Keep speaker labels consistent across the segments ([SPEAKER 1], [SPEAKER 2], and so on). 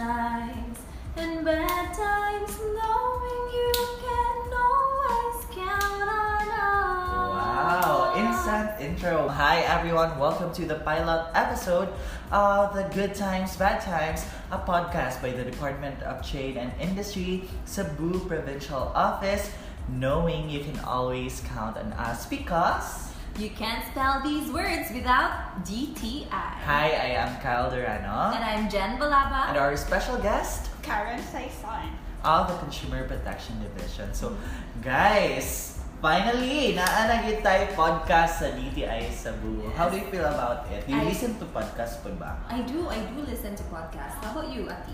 [SPEAKER 1] times and bad times, knowing you can always count on us.
[SPEAKER 2] Wow, instant intro. Hi everyone, welcome to the pilot episode of the Good Times, Bad Times, a podcast by the Department of Trade and Industry, Cebu Provincial Office, knowing you can always count on us because...
[SPEAKER 1] You can't spell these words without DTI.
[SPEAKER 2] Hi, I am Kyle Durano.
[SPEAKER 1] And I'm Jen Balaba.
[SPEAKER 2] And our special guest,
[SPEAKER 3] Karen Saison.
[SPEAKER 2] of the Consumer Protection Division. So, guys, finally, naanagit tayo podcast sa DTI Cebu.
[SPEAKER 1] Yes.
[SPEAKER 2] How do you feel about it? Do you
[SPEAKER 1] I-
[SPEAKER 2] listen to podcast po ba?
[SPEAKER 1] I do, I do listen to podcasts. How about you, Ati?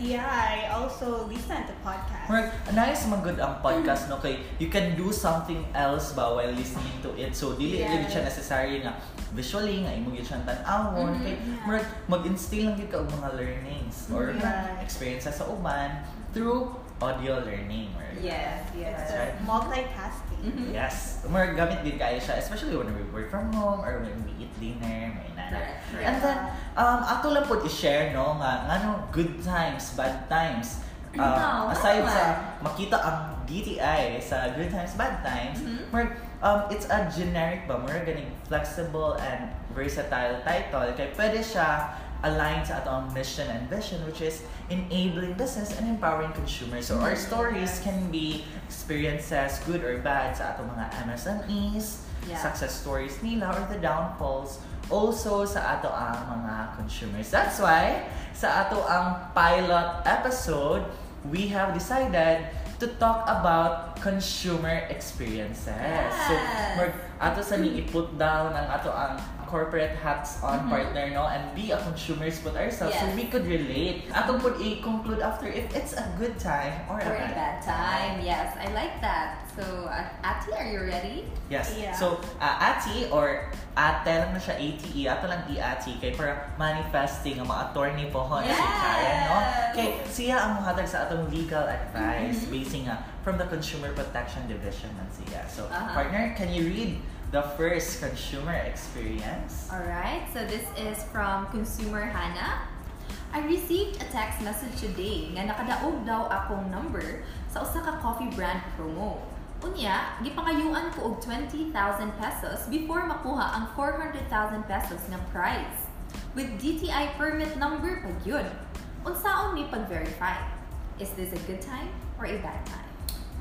[SPEAKER 3] Yeah, I also listen to podcasts.
[SPEAKER 2] Mark, nice magod ang podcast no kay you can do something else ba while listening to it. So dili
[SPEAKER 3] Yes.
[SPEAKER 2] yes. siya necessary nga visually nga imo gyud siyang tan-awon
[SPEAKER 1] Mhm,
[SPEAKER 2] kay
[SPEAKER 3] yeah.
[SPEAKER 2] Mag-instill lang gyud ka og mga learnings or
[SPEAKER 3] Yeah.
[SPEAKER 2] experiences sa uban through audio learning. Mark.
[SPEAKER 1] Yes, yes.
[SPEAKER 3] It's
[SPEAKER 2] right.
[SPEAKER 3] multitasking.
[SPEAKER 2] Yes, more gamit din kayo siya, especially when we work from home or when we dinner, may nana. And then, um, ato lang po i-share, no, nga, nga no, good times, bad times. Um,
[SPEAKER 1] No,
[SPEAKER 2] aside sa makita ang DTI sa good times, bad times,
[SPEAKER 1] Mhm.
[SPEAKER 2] more, um, it's a generic ba, more ganing flexible and versatile title. Kaya pwede siya aligned sa atong mission and vision which is enabling business and empowering consumers. So our
[SPEAKER 1] Mhm.
[SPEAKER 2] stories can be experiences, good or bad, sa atong mga MSMEs,
[SPEAKER 1] Yeah.
[SPEAKER 2] success stories nila, or the downfalls also sa ato ang mga consumers. That's why sa ato ang pilot episode, we have decided to talk about consumer experiences. So,
[SPEAKER 1] Yes.
[SPEAKER 2] mag ato sa ni i-put down ang ato ang corporate hats on
[SPEAKER 1] Mhm.
[SPEAKER 2] partner no and be a consumers put ourselves so
[SPEAKER 1] Yes.
[SPEAKER 2] we could relate. Ato pud i-conclude after if it's a good time or a
[SPEAKER 1] For a
[SPEAKER 2] bad,
[SPEAKER 1] bad time. Yes, I like that. So, uh, Ati, are you ready?
[SPEAKER 2] Yes.
[SPEAKER 3] Yeah.
[SPEAKER 2] So, uh, ati or ate lang na siya, ATE, ato lang i-ati kay para manifesting ang mga attorney po ho na si
[SPEAKER 1] Yes!
[SPEAKER 2] Karen, no? Kay siya ang muhatag sa atong legal advice
[SPEAKER 1] Mhm.
[SPEAKER 2] basing nga from the Consumer Protection Division man siya. So,
[SPEAKER 1] Uh-huh.
[SPEAKER 2] partner, can you read the first consumer experience?
[SPEAKER 1] Alright, so this is from Consumer Hana. I received a text message today nga nakadaog daw akong number sa usa ka coffee brand promo. Unya, gipangayuan ko og 20,000 pesos before makuha ang 400,000 pesos nga prize. With DTI permit number pa yun. Unsaon ni pag-verify? Is this a good time or a bad time?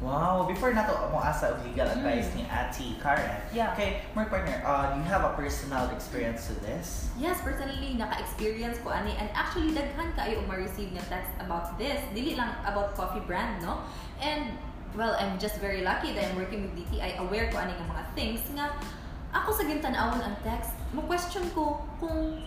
[SPEAKER 2] Wow, before nato mo asa og legal advice
[SPEAKER 1] Mm.
[SPEAKER 2] ni Ate Karen.
[SPEAKER 1] Yeah.
[SPEAKER 2] Okay, my partner, uh, you have a personal experience to this?
[SPEAKER 1] Yes, personally, naka-experience ko ani and actually daghan kayo ma-receive nga text about this. Dili lang about coffee brand, no? And well, I'm just very lucky that I'm working with DTI. Aware ko ani nga mga things nga ako sa gintanawon ang text, mo question ko kung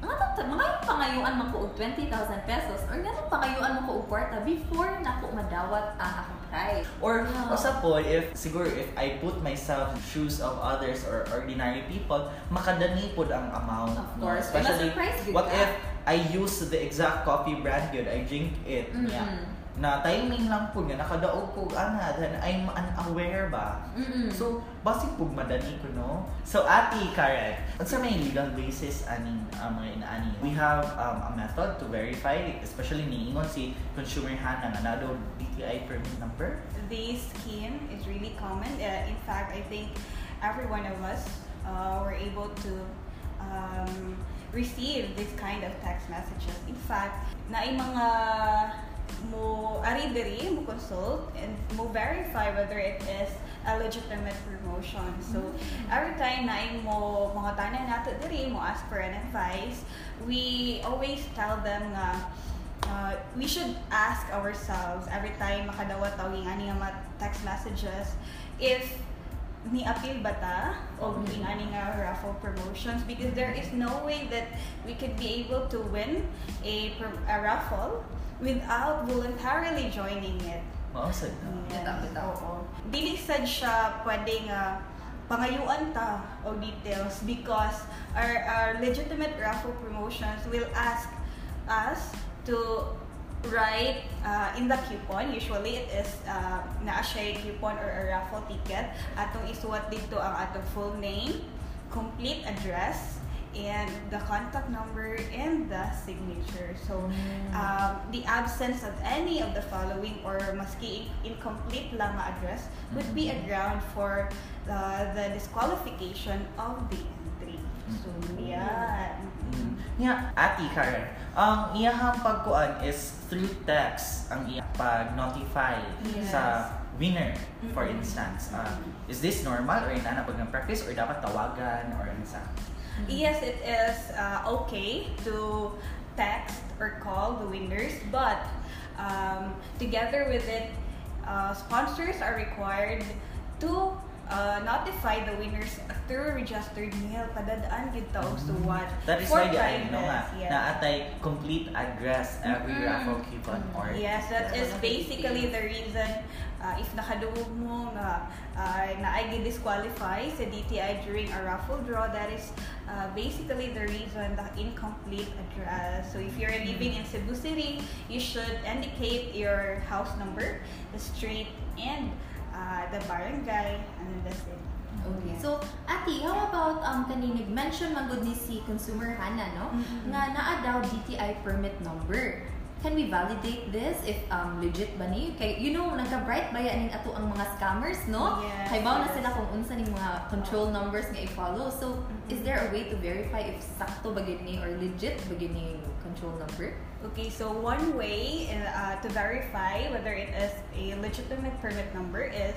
[SPEAKER 1] nga ta mga pangayuan man ko og 20,000 pesos or nga pangayuan man ko og kwarta before na ko madawat ang akong price.
[SPEAKER 2] Or
[SPEAKER 1] Yeah.
[SPEAKER 2] usa po, if siguro if I put myself in shoes of others or ordinary people, makadani pod ang amount.
[SPEAKER 1] Of
[SPEAKER 2] no?
[SPEAKER 1] course.
[SPEAKER 2] Especially,
[SPEAKER 1] Ma-surprise gyud
[SPEAKER 2] what if I use the exact coffee brand good, I drink it.
[SPEAKER 1] Mhm.
[SPEAKER 2] Yeah. Na timing lang po nga, nakadaog ko ana, then I'm unaware ba?
[SPEAKER 1] Mm-mm.
[SPEAKER 2] So, basig pug madani ko, no? So, ati, Karen, unsa may legal basis aning uh, mga inaani? We have um, a method to verify, especially niingon si consumer Hana nga na daw DTI permit number.
[SPEAKER 3] This scheme is really common. Uh, in fact, I think every one of us uh, were able to um, receive this kind of text messages. In fact, na mga mo ari diri mo consult and mo verify whether it is a legitimate promotion. So every time na mo mga tanan nato diri mo ask for an advice, we always tell them nga uh, we should ask ourselves every time makadawat tawing ani nga text messages if ni appeal ba ta o
[SPEAKER 1] Mhm.
[SPEAKER 3] mm ani nga raffle promotions because there is no way that we could be able to win a, a raffle without voluntarily joining it.
[SPEAKER 2] Mausad na.
[SPEAKER 1] Bitaw, bitaw.
[SPEAKER 3] Oo. Dili sad siya pwede nga pangayuan ta o details because our, our legitimate raffle promotions will ask us to write uh, in the coupon. Usually, it is uh, naa siya coupon or a raffle ticket. Atong isuwat dito ang atong full name, complete address, and the contact number and the signature. So,
[SPEAKER 1] Mm.
[SPEAKER 3] um, the absence of any of the following or maski incomplete lang address would be a
[SPEAKER 2] Mhm.
[SPEAKER 3] ground for the, the disqualification of the. So, yeah.
[SPEAKER 2] Mm. Yeah, ati Karen, ang iyahang pagkuan is through text ang iya pag-notify
[SPEAKER 1] Yes.
[SPEAKER 2] sa winner, for
[SPEAKER 3] Mhm.
[SPEAKER 2] instance. Uh, is this normal or ina na pag practice or dapat tawagan or ano sa?
[SPEAKER 3] Yes, it is uh, okay to text or call the winners, but um, together with it, uh, sponsors are required to uh, notify the winners through registered mail. Padadaan gid ta og suwat.
[SPEAKER 2] Mm. That is
[SPEAKER 3] for
[SPEAKER 2] why di ano nga,
[SPEAKER 3] yes.
[SPEAKER 2] na atay complete address every
[SPEAKER 1] Mhm.
[SPEAKER 2] raffle coupon or
[SPEAKER 3] Yes, that is basically the reason uh, if nakadungog mo nga uh, na ay disqualify sa DTI during a raffle draw, that is uh, basically the reason the incomplete address. So if you're living in Cebu City, you should indicate your house number, the street, and uh, the barangay, and then that's it.
[SPEAKER 1] Okay. So, Ati, how about um kani nag-mention man gud ni si consumer Hana, no?
[SPEAKER 3] Mhm.
[SPEAKER 1] Nga naa daw DTI permit number. Can we validate this if um legit ba ni? Kay you know nagka-bright ba yan ning ato ang mga scammers, no?
[SPEAKER 3] Yes,
[SPEAKER 1] Kay bawo na
[SPEAKER 3] yes.
[SPEAKER 1] sila kung unsa ning mga control numbers nga i-follow. So,
[SPEAKER 3] Mhm.
[SPEAKER 1] is there a way to verify if sakto ba gid ni or legit ba gid ni control number?
[SPEAKER 3] Okay, so one way uh, to verify whether it is a legitimate permit number is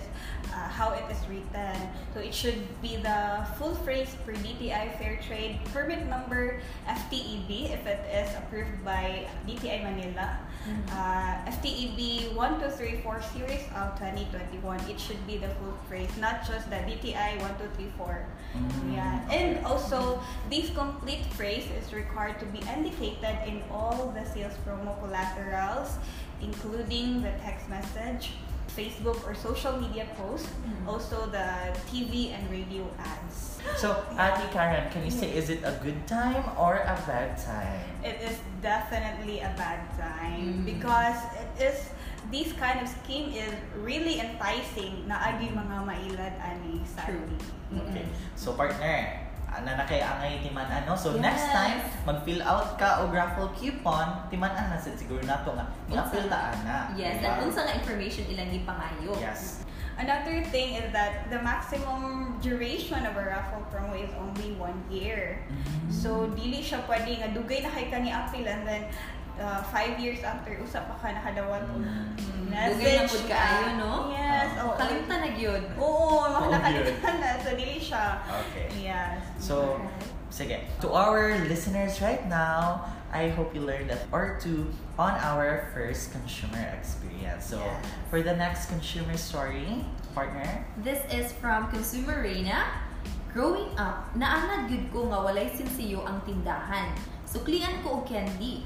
[SPEAKER 3] uh, how it is written. So it should be the full phrase per DTI Fair Trade permit number FTEB if it is approved by DTI Manila.
[SPEAKER 1] Mhm.
[SPEAKER 3] Uh, FTEB 1234 series of 2021. It should be the full phrase, not just the DTI 1234.
[SPEAKER 2] Mm,
[SPEAKER 3] Yeah, and also this complete phrase is required to be indicated in all the sales promo collaterals, including the text message, Facebook or social media post,
[SPEAKER 1] Mhm.
[SPEAKER 3] also the TV and radio ads.
[SPEAKER 2] So, Ate Karen, can you say is it a good time or a bad time?
[SPEAKER 3] It is definitely a bad time
[SPEAKER 1] Mm.
[SPEAKER 3] because it is this kind of scheme is really enticing na agi mga mailad ani sadly.
[SPEAKER 2] Okay. So partner, ana na kay angay timan ano. So
[SPEAKER 1] Yes.
[SPEAKER 2] next time mag-fill out ka og raffle coupon, timan ana sad siguro nato nga. Nga-fill ta ana.
[SPEAKER 1] Yes,
[SPEAKER 2] Diba?
[SPEAKER 1] and unsa nga information ilang gipangayo.
[SPEAKER 2] Yes.
[SPEAKER 3] Another thing is that the maximum duration of a raffle promo is only one year.
[SPEAKER 2] Mhm.
[SPEAKER 3] So, dili siya pwede nga dugay na kay kani apil and then uh, five years after usa pa ka nakadawat og
[SPEAKER 2] Mm.
[SPEAKER 1] Dugay na pud kaayo, no?
[SPEAKER 3] Yes.
[SPEAKER 2] Ah.
[SPEAKER 3] oo.
[SPEAKER 1] Kalimtan na gyud.
[SPEAKER 3] Oo,
[SPEAKER 2] Oo,
[SPEAKER 3] nakalimutan na. So, dili siya.
[SPEAKER 2] Okay.
[SPEAKER 3] Yes.
[SPEAKER 2] So, sige. To our listeners right now, I hope you learned a or two on our first consumer experience. So,
[SPEAKER 3] Yes.
[SPEAKER 2] for the next consumer story, partner,
[SPEAKER 1] This is from Consumer Reina. Growing up, naanad gyud ko nga walay sinsiyo ang tindahan. Suklian ko og candy.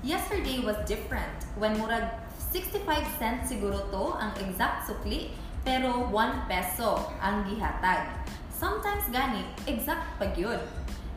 [SPEAKER 1] Yesterday was different when murag 65 cents siguro to ang exact sukli pero 1 peso ang gihatag. Sometimes gani exact pa gyud.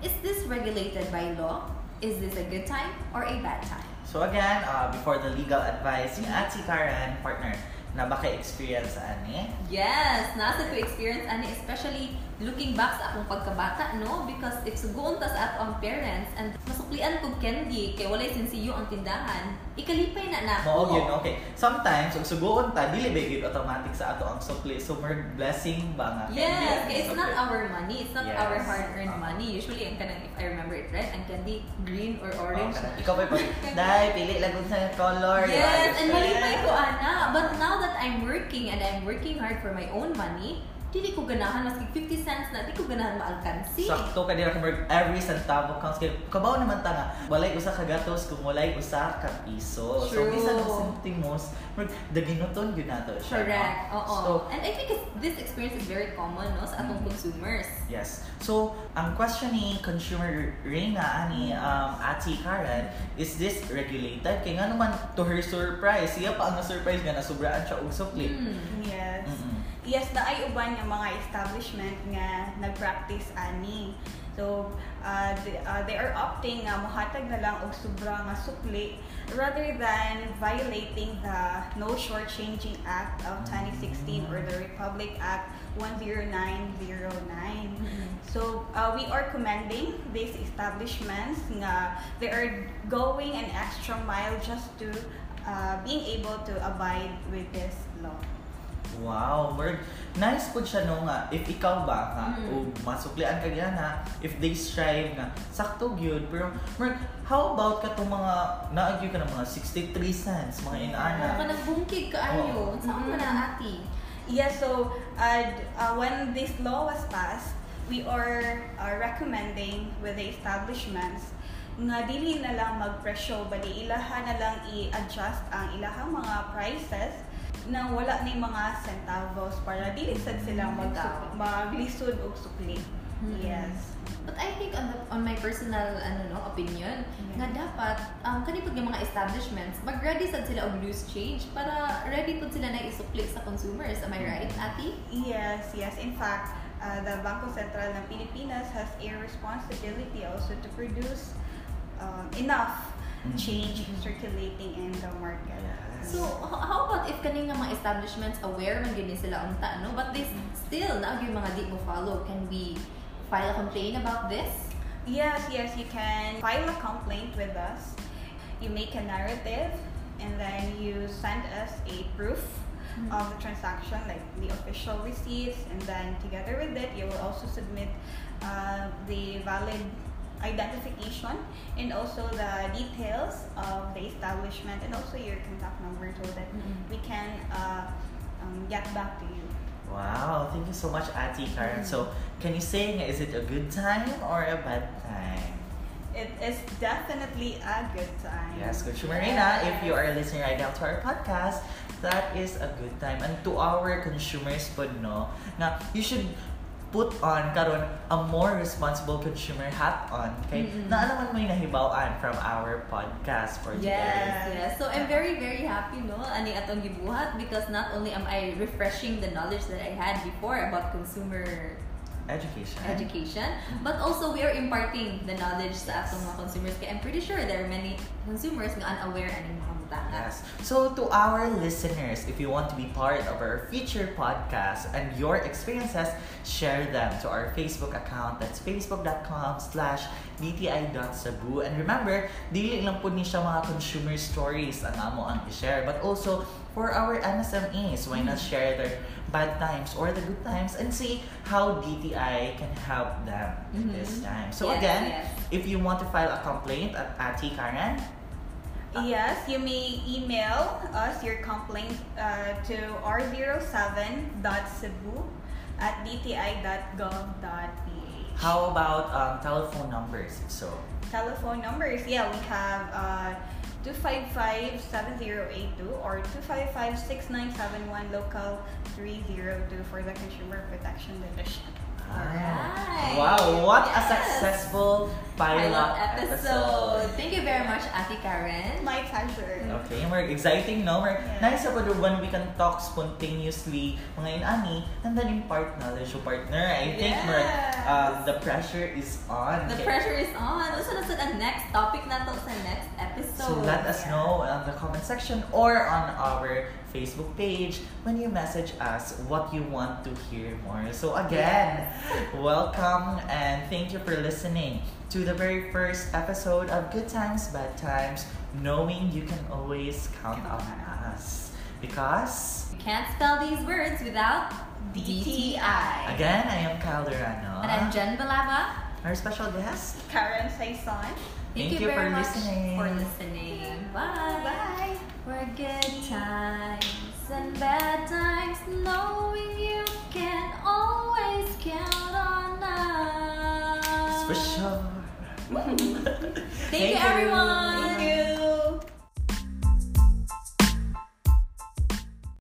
[SPEAKER 1] Is this regulated by law? Is this a good time or a bad time?
[SPEAKER 2] So again, uh, before the legal advice, yung at si Karen, partner, na baka experience ani.
[SPEAKER 1] Yes, nasa ko experience ani especially looking back sa akong pagkabata no because if sugoon ta sa ato ang parents and masuklian kog candy kay walay sinsiyo ang tindahan ikalipay na na
[SPEAKER 2] Mao yun, okay. Sometimes, ug suguon ta, dili ba yun automatic sa ato ang sukli. So, more blessing ba nga?
[SPEAKER 1] Yes, kay it's not our money. It's not
[SPEAKER 2] Yes.
[SPEAKER 1] our hard-earned
[SPEAKER 2] Ah.
[SPEAKER 1] money. Usually, ang kanang, if I remember it right, ang candy green or orange.
[SPEAKER 2] Okay. Ikaw ba pag, dahil pili lang sa color.
[SPEAKER 1] Yes, and malipay ko ana. But now that I'm working and I'm working hard for my own money, dili ko ganahan maski 50 cents na, di ko ganahan maalkansi.
[SPEAKER 2] Sakto ka nila kumurag every centavo counts kay kabaw naman ta nga walay usa ka gatos kung walay usa ka piso. So
[SPEAKER 1] True.
[SPEAKER 2] bisan og sentimos, murag daginuton gyud nato siya.
[SPEAKER 1] Correct.
[SPEAKER 2] no?
[SPEAKER 1] Oo.
[SPEAKER 2] So,
[SPEAKER 1] and I think it's, this experience is very common no sa atong
[SPEAKER 2] Mm.
[SPEAKER 1] consumers.
[SPEAKER 2] Yes. So, ang question ni consumer Reina ani um, Ati Karen, is this regulated? Kaya nga naman, to her surprise, siya pa ang na-surprise nga nasubraan siya og sukli.
[SPEAKER 1] Hmm.
[SPEAKER 3] Yes.
[SPEAKER 2] Mm-mm.
[SPEAKER 3] Yes, na ay uban nga mga establishment nga nag-practice ani. So, uh, they, uh, they are opting nga mohatag na lang og sobra nga sukli rather than violating the No Shortchanging Act of 2016 or the Republic Act 10909.
[SPEAKER 1] Mhm.
[SPEAKER 3] So uh, we are commending these establishments nga they are going an extra mile just to uh, being able to abide with this law.
[SPEAKER 2] Wow, Merg, nice po siya no nga, if ikaw ba nga,
[SPEAKER 1] Mm.
[SPEAKER 2] o masuklian ka yan ha, if they strive nga, sakto yun, pero Merg, how about ka itong mga, naagyo ka ng mga 63 cents, mga inaana?
[SPEAKER 1] Ano ka nagbungkig ka ayo?
[SPEAKER 2] Oo.
[SPEAKER 1] Saan mo na ati?
[SPEAKER 3] Yeah, so uh, d- uh, when this law was passed, we are uh, recommending with the establishments nga dili na lang magpresyo bali ilaha na lang i-adjust ang ilahang mga prices na wala ni mga centavos para dili sad sila mag maglisod og sukli.
[SPEAKER 1] Mm.
[SPEAKER 3] Yes.
[SPEAKER 1] But I think on the, on my personal ano no opinion
[SPEAKER 3] Yeah.
[SPEAKER 1] nga dapat um kani pud mga establishments mag-ready sad sila og loose change para ready pud sila na isukli sa consumers. Am I right, Ati?
[SPEAKER 3] Yes, yes. In fact, uh, the Bangko Sentral ng Pilipinas has a responsibility also to produce um, enough
[SPEAKER 2] Mhm.
[SPEAKER 3] change circulating in the market.
[SPEAKER 2] Yes.
[SPEAKER 1] So how about if kani nga mga establishments aware man gini sila unta no but they still na yung mga di mo follow can we file a complaint about this?
[SPEAKER 3] Yes, yes, you can file a complaint with us. You make a narrative and then you send us a proof
[SPEAKER 1] Mhm.
[SPEAKER 3] of the transaction, like the official receipts, and then together with it, you will also submit uh, the valid identification and also the details of the establishment and also your contact number so that
[SPEAKER 1] Mhm.
[SPEAKER 3] we can uh, um, get back to you.
[SPEAKER 2] Wow, thank you so much, Ati Karen. So, can you say is it a good time or a bad time?
[SPEAKER 3] It is definitely a good time.
[SPEAKER 2] Yes, Coach Marina, if you are listening right now to our podcast, that is a good time. And to our consumers but no, now you should put on karon a more responsible consumer hat on kay
[SPEAKER 1] Mm-mm.
[SPEAKER 2] na naman mo yung nahibawaan from our podcast for today.
[SPEAKER 1] Yes, yes. So I'm very, very happy, no, ani atong gibuhat because not only am I refreshing the knowledge that I had before about consumer
[SPEAKER 2] Education.
[SPEAKER 1] education, but also we are imparting the knowledge sa atong mga consumers. Kaya I'm pretty sure there are many consumers nga unaware ani mga butanga.
[SPEAKER 2] Yes. So to our listeners, if you want to be part of our future podcast and your experiences, share them to our Facebook account. That's facebook.com slash dti.cebu. And remember, dili lang po ni siya mga consumer stories ang amo ang i-share. But also, for our MSMEs, why not share their bad times or the good times and see how DTI can help them
[SPEAKER 1] Mhm.
[SPEAKER 2] this time. So
[SPEAKER 1] Yes,
[SPEAKER 2] again,
[SPEAKER 1] yes.
[SPEAKER 2] if you want to file a complaint at Ati Karen,
[SPEAKER 3] Yes, you may email us your complaint uh, to r07.cebu at dti.gov.ph.
[SPEAKER 2] How about um, telephone numbers? So,
[SPEAKER 3] Telephone numbers, yeah, we have uh, 255-7082 or 255-6971 local 302 for the Consumer Protection Division.
[SPEAKER 1] Alright.
[SPEAKER 2] Wow, what a successful pilot,
[SPEAKER 1] Pilot
[SPEAKER 2] episode.
[SPEAKER 1] episode. Thank you very much, Ate Karen.
[SPEAKER 3] My pleasure.
[SPEAKER 2] Okay, we're exciting, no? More
[SPEAKER 3] Yeah.
[SPEAKER 2] nice about when we can talk spontaneously, mga inani, and then impart knowledge to partner. I think more,
[SPEAKER 3] Yes.
[SPEAKER 2] um, the pressure is on.
[SPEAKER 1] The
[SPEAKER 2] Okay.
[SPEAKER 1] pressure is on. Usa na sa ang next topic na to sa next episode.
[SPEAKER 2] So let us
[SPEAKER 3] Yeah.
[SPEAKER 2] know on the comment section or on our Facebook page when you message us what you want to hear more. So again, welcome and thank you for listening to the very first episode of Good Times, Bad Times, knowing you can always count on us. Because
[SPEAKER 1] You can't spell these words without
[SPEAKER 3] DTI.
[SPEAKER 2] again, I am Kyle Durano.
[SPEAKER 1] And I'm Jen Balaba.
[SPEAKER 2] our special guest.
[SPEAKER 3] Karen Saison.
[SPEAKER 2] Thank
[SPEAKER 1] Thank,
[SPEAKER 2] you
[SPEAKER 1] you, very
[SPEAKER 2] for
[SPEAKER 1] much
[SPEAKER 2] listening.
[SPEAKER 1] for listening. Bye.
[SPEAKER 3] Bye.
[SPEAKER 1] For good times and bad times, knowing you can always count Thank, you, everyone.
[SPEAKER 3] You.